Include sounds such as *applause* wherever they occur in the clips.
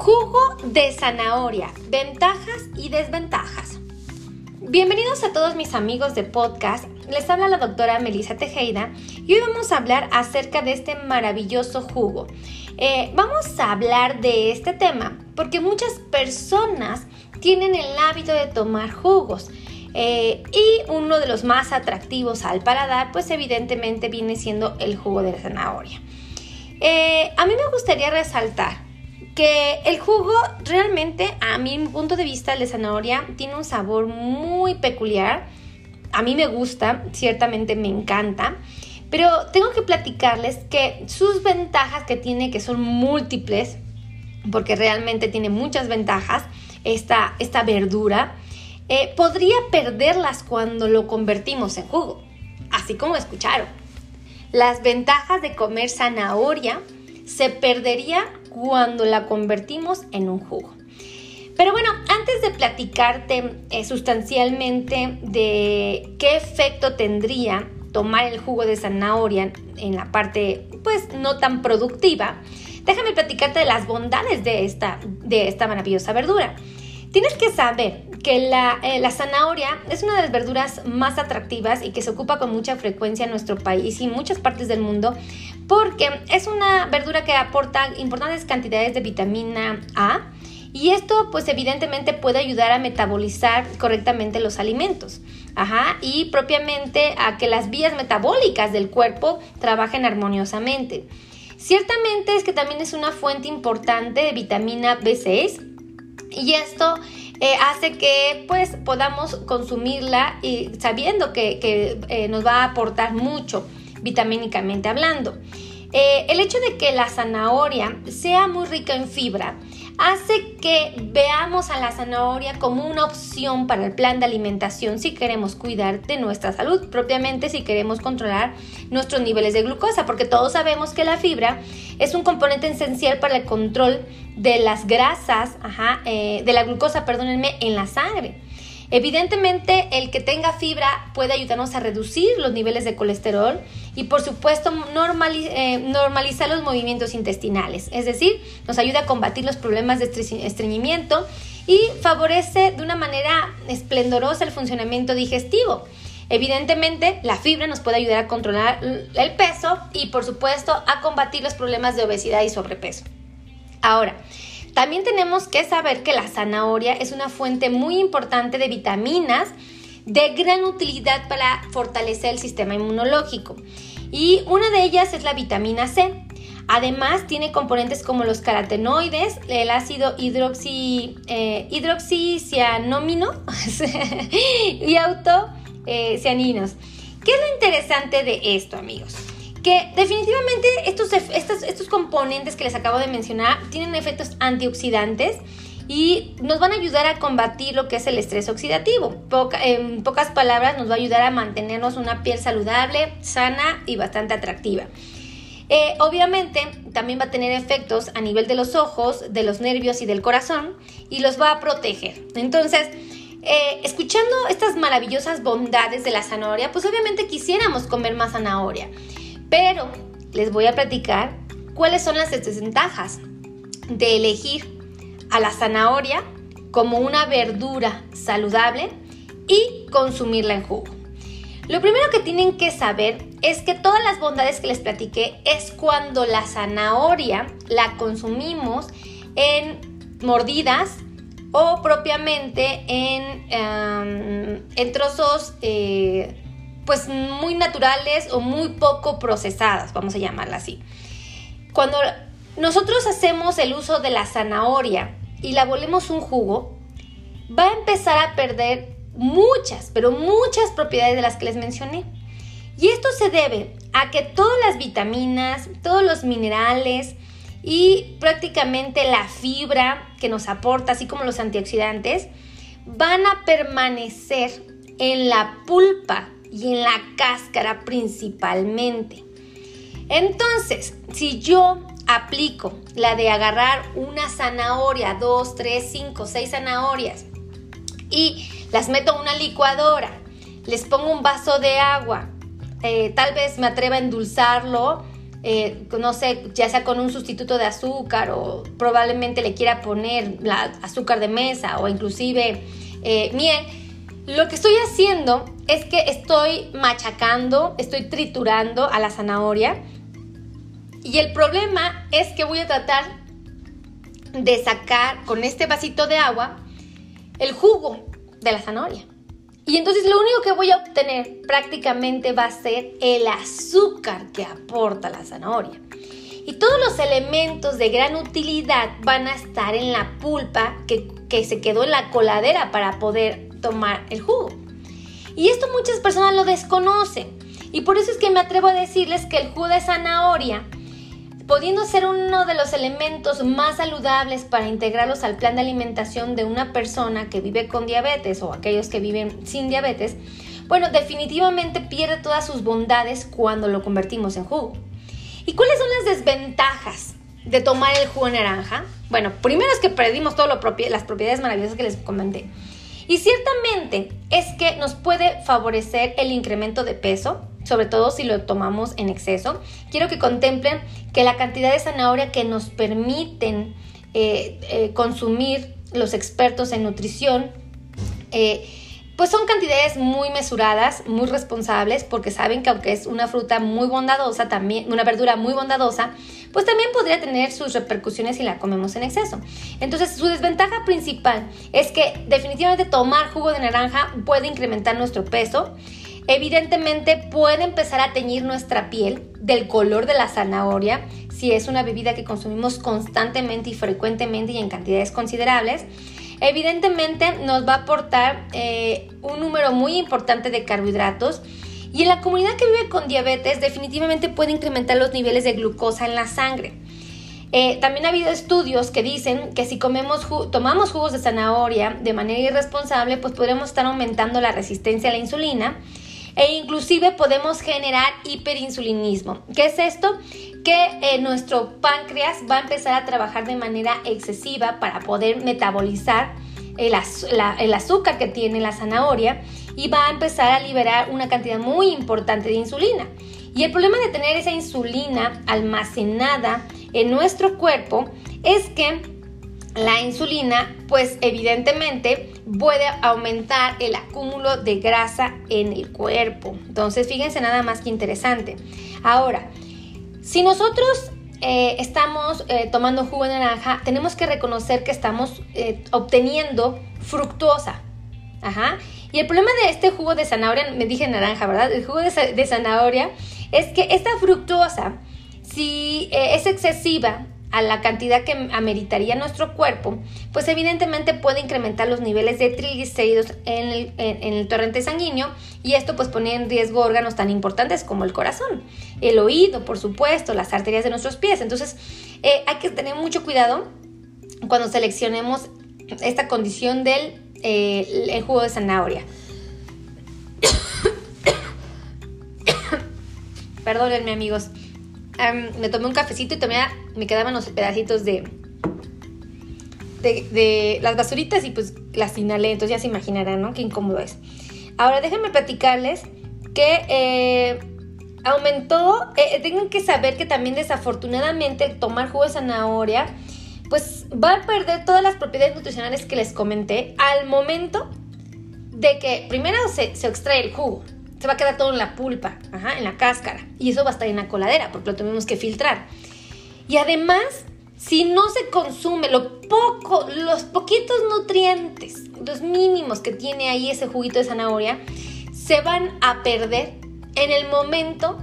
Jugo de zanahoria, ventajas y desventajas. Bienvenidos a todos mis amigos de podcast. Les habla la doctora Melissa Tejeda y hoy vamos a hablar acerca de este maravilloso jugo. Eh, vamos a hablar de este tema porque muchas personas tienen el hábito de tomar jugos. Eh, y uno de los más atractivos al paladar, pues evidentemente viene siendo el jugo de zanahoria. Eh, a mí me gustaría resaltar el jugo realmente, a mi punto de vista, el de zanahoria tiene un sabor muy peculiar. A mí me gusta, ciertamente me encanta. Pero tengo que platicarles que sus ventajas que tiene, que son múltiples, porque realmente tiene muchas ventajas, esta, esta verdura, eh, podría perderlas cuando lo convertimos en jugo. Así como escucharon. Las ventajas de comer zanahoria se perdería cuando la convertimos en un jugo. Pero bueno, antes de platicarte eh, sustancialmente de qué efecto tendría tomar el jugo de zanahoria en la parte pues no tan productiva, déjame platicarte de las bondades de esta, de esta maravillosa verdura. Tienes que saber que la, eh, la, zanahoria es una de las verduras más atractivas y que se ocupa con mucha frecuencia en nuestro país y en muchas partes del mundo porque es una verdura que aporta importantes cantidades de vitamina A y esto pues evidentemente puede ayudar a metabolizar correctamente los alimentos. Ajá, y propiamente a que las vías metabólicas del cuerpo trabajen armoniosamente. Ciertamente es que también es una fuente importante de vitamina B6 y esto eh, hace que pues podamos consumirla y sabiendo que, eh, nos va a aportar mucho vitamínicamente hablando. Eh, el hecho de que la zanahoria sea muy rica en fibra hace que veamos a la zanahoria como una opción para el plan de alimentación si queremos cuidar de nuestra salud, propiamente si queremos controlar nuestros niveles de glucosa, porque todos sabemos que la fibra es un componente esencial para el control de las grasas, eh, de la glucosa, perdónenme, en la sangre. Evidentemente, el que tenga fibra puede ayudarnos a reducir los niveles de colesterol y, por supuesto, eh, normalizar los movimientos intestinales. Es decir, nos ayuda a combatir los problemas de estreñimiento y favorece de una manera esplendorosa el funcionamiento digestivo. Evidentemente, la fibra nos puede ayudar a controlar el peso y, por supuesto, a combatir los problemas de obesidad y sobrepeso. Ahora, también tenemos que saber que la zanahoria es una fuente muy importante de vitaminas de gran utilidad para fortalecer el sistema inmunológico. Y una de ellas es la vitamina C. Además, tiene componentes como los carotenoides, el ácido hidroxi, eh, hidroxicianómino *laughs* y autocianinos. ¿Qué es lo interesante de esto, amigos? Que definitivamente estos, estos, componentes que les acabo de mencionar tienen efectos antioxidantes y nos van a ayudar a combatir lo que es el estrés oxidativo. en pocas palabras, nos va a ayudar a mantenernos una piel saludable, sana y bastante atractiva. Eh, obviamente, también va a tener efectos a nivel de los ojos, de los nervios y del corazón y los va a proteger. Entonces, eh, escuchando estas maravillosas bondades de la zanahoria, pues obviamente quisiéramos comer más zanahoria. Pero les voy a platicar cuáles son las desventajas de elegir a la zanahoria como una verdura saludable y consumirla en jugo. Lo primero que tienen que saber es que todas las bondades que les platiqué es cuando la zanahoria la consumimos en mordidas o propiamente en, en trozos eh, pues muy naturales o muy poco procesadas, vamos a llamarla así. Cuando nosotros hacemos el uso de la zanahoria y la volvemos un jugo, va a empezar a perder muchas, pero muchas propiedades de las que les mencioné. Y esto se debe a que todas las vitaminas, todos los minerales y prácticamente la fibra que nos aporta, así como los antioxidantes, van a permanecer en la pulpa y en la cáscara principalmente. Entonces, si yo aplico la de agarrar una zanahoria, dos, tres, cinco, seis zanahorias y las meto en una licuadora, les pongo un vaso de agua, eh, tal vez me atreva a endulzarlo eh, no sé, ya sea con un sustituto de azúcar o probablemente le quiera poner la azúcar de mesa o inclusive eh, miel, lo que estoy haciendo es que estoy machacando, estoy triturando a la zanahoria y el problema es que voy a tratar de sacar con este vasito de agua el jugo de la zanahoria. Y entonces lo único que voy a obtener prácticamente va a ser el azúcar que aporta la zanahoria. Y todos los elementos de gran utilidad van a estar en la pulpa que, se quedó en la coladera para poder tomar el jugo. Y esto muchas personas lo desconocen. Y por eso es que me atrevo a decirles que el jugo de zanahoria pudiendo ser uno de los elementos más saludables para integrarlos al plan de alimentación de una persona que vive con diabetes o aquellos que viven sin diabetes, bueno, definitivamente pierde todas sus bondades cuando lo convertimos en jugo. ¿Y cuáles son las desventajas de tomar el jugo de naranja? Bueno, primero es que perdimos todas las propiedades maravillosas que les comenté. Y ciertamente es que nos puede favorecer el incremento de peso, sobre todo si lo tomamos en exceso. Quiero que contemplen que la cantidad de zanahoria que nos permiten eh, eh, consumir los expertos en nutrición, eh, pues son cantidades muy mesuradas, muy responsables, porque saben que aunque es una fruta muy bondadosa, también una verdura muy bondadosa, pues también podría tener sus repercusiones si la comemos en exceso. Entonces, su desventaja principal es que definitivamente tomar jugo de naranja puede incrementar nuestro peso. Evidentemente puede empezar a teñir nuestra piel del color de la zanahoria si es una bebida que consumimos constantemente y frecuentemente y en cantidades considerables. Evidentemente nos va a aportar eh, un número muy importante de carbohidratos y en la comunidad que vive con diabetes definitivamente puede incrementar los niveles de glucosa en la sangre. Eh, también ha habido estudios que dicen que si comemos tomamos jugos de zanahoria de manera irresponsable, pues podremos estar aumentando la resistencia a la insulina e inclusive podemos generar hiperinsulinismo. ¿Qué es esto? Que eh, nuestro páncreas va a empezar a trabajar de manera excesiva para poder metabolizar el, azúcar que tiene la zanahoria y va a empezar a liberar una cantidad muy importante de insulina. Y el problema de tener esa insulina almacenada en nuestro cuerpo es que la insulina, pues evidentemente puede aumentar el acúmulo de grasa en el cuerpo. Entonces, fíjense nada más que interesante. Ahora, si nosotros eh, estamos eh, tomando jugo de naranja, tenemos que reconocer que estamos eh, obteniendo fructuosa. Ajá. Y el problema de este jugo de zanahoria, me dije naranja, ¿verdad? El jugo de, de zanahoria es que esta fructuosa, si es excesiva, a la cantidad que ameritaría nuestro cuerpo, pues evidentemente puede incrementar los niveles de triglicéridos en el, en, el, torrente sanguíneo y esto pues pone en riesgo órganos tan importantes como el corazón, el oído, por supuesto, las arterias de nuestros pies. Entonces eh, hay que tener mucho cuidado cuando seleccionemos esta condición del eh, jugo de zanahoria. *coughs* Perdónenme amigos me tomé un cafecito y tomé, me quedaban los pedacitos de, de, las basuritas y pues las inhalé, entonces ya se imaginarán, ¿no? Qué incómodo es. Ahora déjenme platicarles que eh, aumentó, eh, eh, tengan que saber que también desafortunadamente tomar jugo de zanahoria, pues va a perder todas las propiedades nutricionales que les comenté al momento de que primero se, se extrae el jugo se va a quedar todo en la pulpa, en la cáscara. Y eso va a estar en la coladera porque lo tenemos que filtrar. Y además, si no se consume lo poco, los poquitos nutrientes, los mínimos que tiene ahí ese juguito de zanahoria, se van a perder en el momento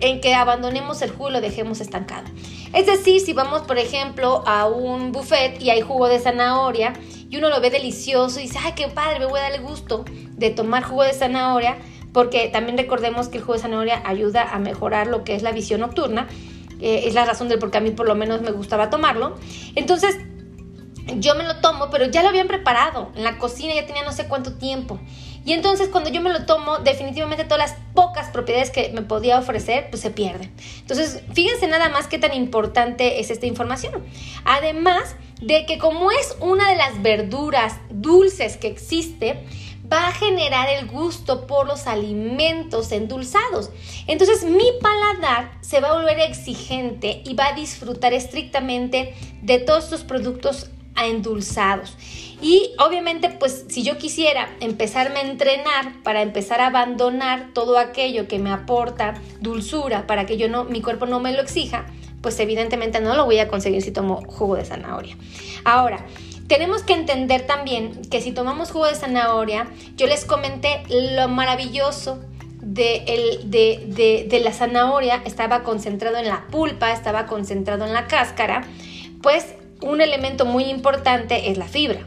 en que abandonemos el jugo y lo dejemos estancado. Es decir, si vamos, por ejemplo, a un buffet y hay jugo de zanahoria y uno lo ve delicioso y dice, ay, qué padre, me voy a dar el gusto de tomar jugo de zanahoria, porque también recordemos que el jugo de zanahoria ayuda a mejorar lo que es la visión nocturna. Es la razón del por qué a mí por lo menos me gustaba tomarlo. Entonces, yo me lo tomo, pero ya lo habían preparado en la cocina, ya tenía no sé cuánto tiempo. Y entonces cuando yo me lo tomo, definitivamente todas las pocas propiedades que me podía ofrecer, pues se pierden. Entonces, fíjense nada más qué tan importante es esta información. Además de que como es una de las verduras dulces que existe, va a generar el gusto por los alimentos endulzados. Entonces mi paladar se va a volver exigente y va a disfrutar estrictamente de todos estos productos endulzados. Y obviamente, pues si yo quisiera empezarme a entrenar para empezar a abandonar todo aquello que me aporta dulzura para que yo no mi cuerpo no me lo exija, pues evidentemente no lo voy a conseguir si tomo jugo de zanahoria. Ahora, tenemos que entender también que si tomamos jugo de zanahoria, yo les comenté lo maravilloso de, la zanahoria, estaba concentrado en la pulpa, estaba concentrado en la cáscara, pues un elemento muy importante es la fibra.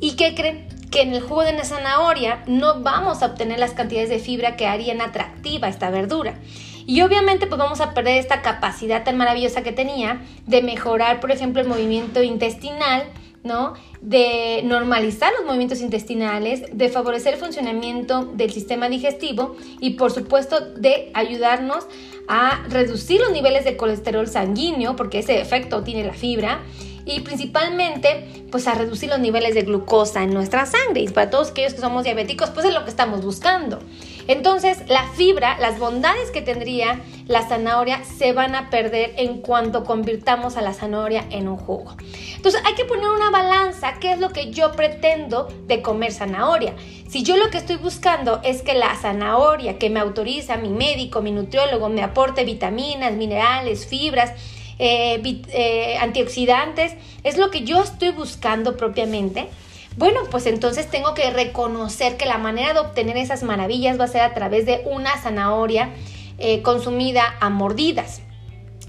¿Y qué creen? Que en el jugo de la zanahoria no vamos a obtener las cantidades de fibra que harían atractiva esta verdura. Y obviamente pues vamos a perder esta capacidad tan maravillosa que tenía de mejorar, por ejemplo, el movimiento intestinal, ¿no? De normalizar los movimientos intestinales, de favorecer el funcionamiento del sistema digestivo y por supuesto de ayudarnos a reducir los niveles de colesterol sanguíneo, porque ese efecto tiene la fibra, y principalmente pues a reducir los niveles de glucosa en nuestra sangre. Y para todos aquellos que somos diabéticos, pues es lo que estamos buscando. Entonces, la fibra, las bondades que tendría la zanahoria se van a perder en cuanto convirtamos a la zanahoria en un jugo. Entonces, hay que poner una balanza, qué es lo que yo pretendo de comer zanahoria. Si yo lo que estoy buscando es que la zanahoria que me autoriza mi médico, mi nutriólogo, me aporte vitaminas, minerales, fibras, eh, eh, antioxidantes, es lo que yo estoy buscando propiamente, bueno, pues entonces tengo que reconocer que la manera de obtener esas maravillas va a ser a través de una zanahoria eh, consumida a mordidas,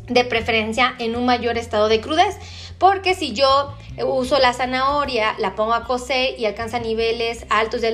de preferencia en un mayor estado de crudez. Porque si yo uso la zanahoria, la pongo a cocer y alcanza niveles altos de,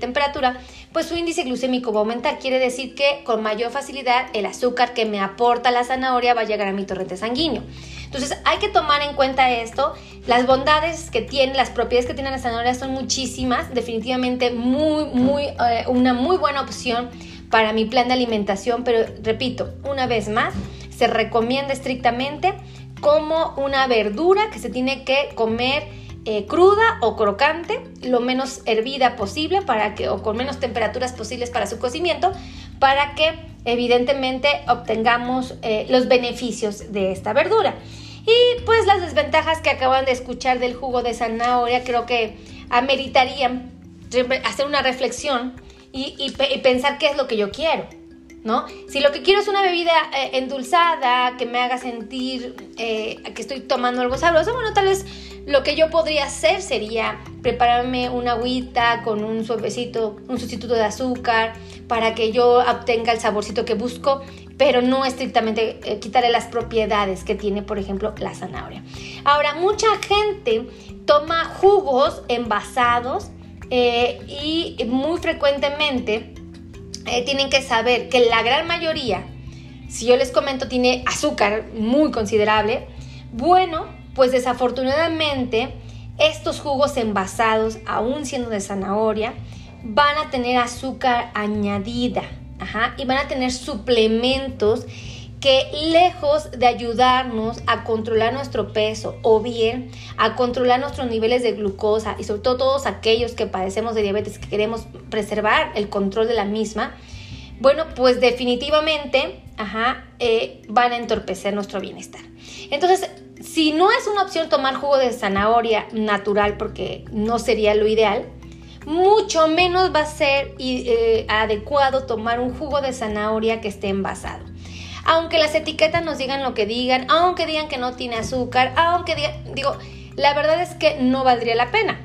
temperatura, pues su índice glucémico va a aumentar. Quiere decir que con mayor facilidad el azúcar que me aporta la zanahoria va a llegar a mi torrente sanguíneo. Entonces hay que tomar en cuenta esto. Las bondades que tiene, las propiedades que tiene la zanahoria son muchísimas. Definitivamente muy, muy, eh, una muy buena opción para mi plan de alimentación. Pero repito, una vez más, se recomienda estrictamente como una verdura que se tiene que comer eh, cruda o crocante, lo menos hervida posible para que, o con menos temperaturas posibles para su cocimiento, para que evidentemente obtengamos eh, los beneficios de esta verdura. Y pues las desventajas que acaban de escuchar del jugo de zanahoria creo que ameritarían hacer una reflexión y pensar qué es lo que yo quiero. ¿No? Si lo que quiero es una bebida eh, endulzada, que me haga sentir eh, que estoy tomando algo sabroso, bueno, tal vez lo que yo podría hacer sería prepararme una agüita con un suavecito, un sustituto de azúcar, para que yo obtenga el saborcito que busco, pero no estrictamente eh, quitarle las propiedades que tiene, por ejemplo, la zanahoria. Ahora, mucha gente toma jugos envasados y muy frecuentemente eh, tienen que saber que la gran mayoría, si yo les comento, tiene azúcar muy considerable. Bueno, pues desafortunadamente estos jugos envasados, aún siendo de zanahoria, van a tener azúcar añadida y van a tener suplementos que lejos de ayudarnos a controlar nuestro peso o bien a controlar nuestros niveles de glucosa y sobre todo todos aquellos que padecemos de diabetes que queremos preservar el control de la misma, bueno, pues definitivamente eh, van a entorpecer nuestro bienestar. Entonces, si no es una opción tomar jugo de zanahoria natural porque no sería lo ideal, mucho menos va a ser eh, adecuado tomar un jugo de zanahoria que esté envasado aunque las etiquetas nos digan lo que digan, aunque digan que no tiene azúcar, aunque digan, digo, la verdad es que no valdría la pena,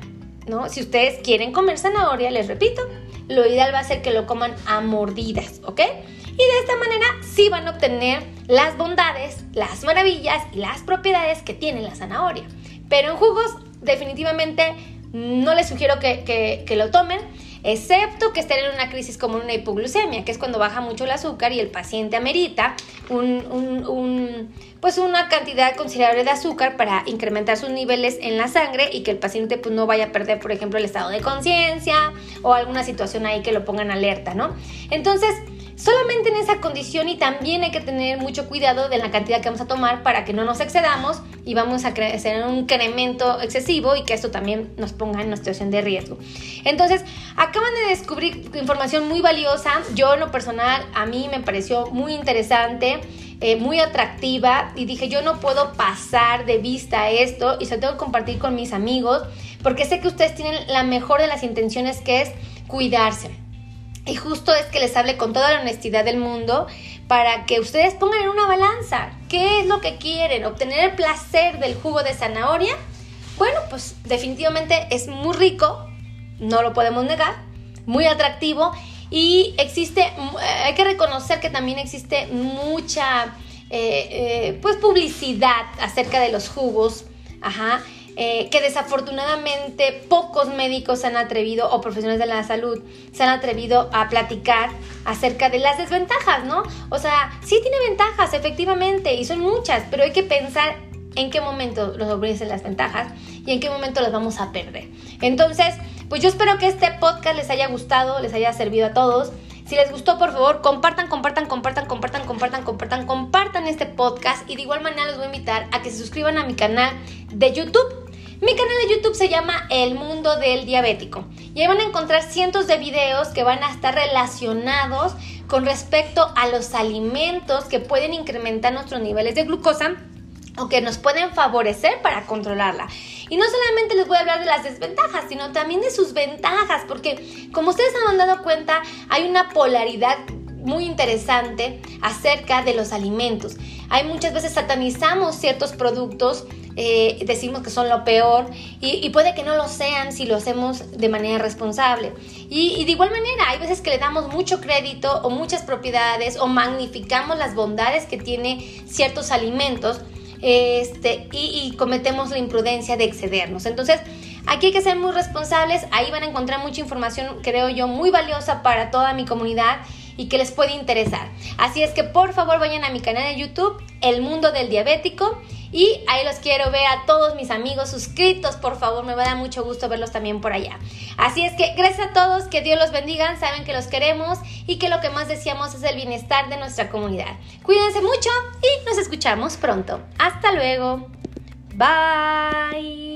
¿no? Si ustedes quieren comer zanahoria, les repito, lo ideal va a ser que lo coman a mordidas, ¿ok? Y de esta manera sí van a obtener las bondades, las maravillas y las propiedades que tiene la zanahoria. Pero en jugos definitivamente no les sugiero que, que lo tomen excepto que estén en una crisis como una hipoglucemia, que es cuando baja mucho el azúcar y el paciente amerita un, pues una cantidad considerable de azúcar para incrementar sus niveles en la sangre y que el paciente pues, no vaya a perder, por ejemplo, el estado de conciencia o alguna situación ahí que lo pongan alerta, ¿no? Entonces, solamente en esa condición y también hay que tener mucho cuidado de la cantidad que vamos a tomar para que no nos excedamos y vamos a hacer un incremento excesivo y que esto también nos ponga en una situación de riesgo. Entonces, acaban de descubrir información muy valiosa. Yo en lo personal, a mí me pareció muy interesante. Eh, muy atractiva y dije yo no puedo pasar de vista esto y se lo tengo que compartir con mis amigos porque sé que ustedes tienen la mejor de las intenciones que es cuidarse. Y justo es que les hable con toda la honestidad del mundo para que ustedes pongan en una balanza qué es lo que quieren, obtener el placer del jugo de zanahoria. Bueno, pues definitivamente es muy rico, no lo podemos negar, muy atractivo y existe, eh, hay que reconocer que también existe mucha eh, eh, pues publicidad acerca de los jugos, ajá, eh, que desafortunadamente pocos médicos se han atrevido o profesionales de la salud se han atrevido a platicar acerca de las desventajas, ¿no? O sea, sí tiene ventajas, efectivamente, y son muchas, pero hay que pensar en qué momento nos ofrecen las ventajas y en qué momento las vamos a perder. Entonces, pues yo espero que este podcast les haya gustado, les haya servido a todos. Si les gustó, por favor, compartan, compartan, compartan, compartan, compartan, compartan, compartan este podcast y de igual manera les voy a invitar a que se suscriban a mi canal de YouTube mi canal de YouTube se llama El Mundo del Diabético y ahí van a encontrar cientos de videos que van a estar relacionados con respecto a los alimentos que pueden incrementar nuestros niveles de glucosa o que nos pueden favorecer para controlarla. Y no solamente les voy a hablar de las desventajas, sino también de sus ventajas, porque como ustedes han dado cuenta, hay una polaridad muy interesante acerca de los alimentos. Hay muchas veces satanizamos ciertos productos eh, decimos que son lo peor y, puede que no lo sean si lo hacemos de manera responsable. Y, de igual manera, hay veces que le damos mucho crédito o muchas propiedades o magnificamos las bondades que tiene ciertos alimentos este, y, y cometemos la imprudencia de excedernos. Entonces, Aquí hay que ser muy responsables, ahí van a encontrar mucha información, creo yo, muy valiosa para toda mi comunidad y que les puede interesar. Así es que por favor vayan a mi canal de YouTube, El Mundo del Diabético, y ahí los quiero ver a todos mis amigos suscritos, por favor, me va a dar mucho gusto verlos también por allá. Así es que gracias a todos, que Dios los bendiga, saben que los queremos y que lo que más deseamos es el bienestar de nuestra comunidad. Cuídense mucho y nos escuchamos pronto. Hasta luego. Bye.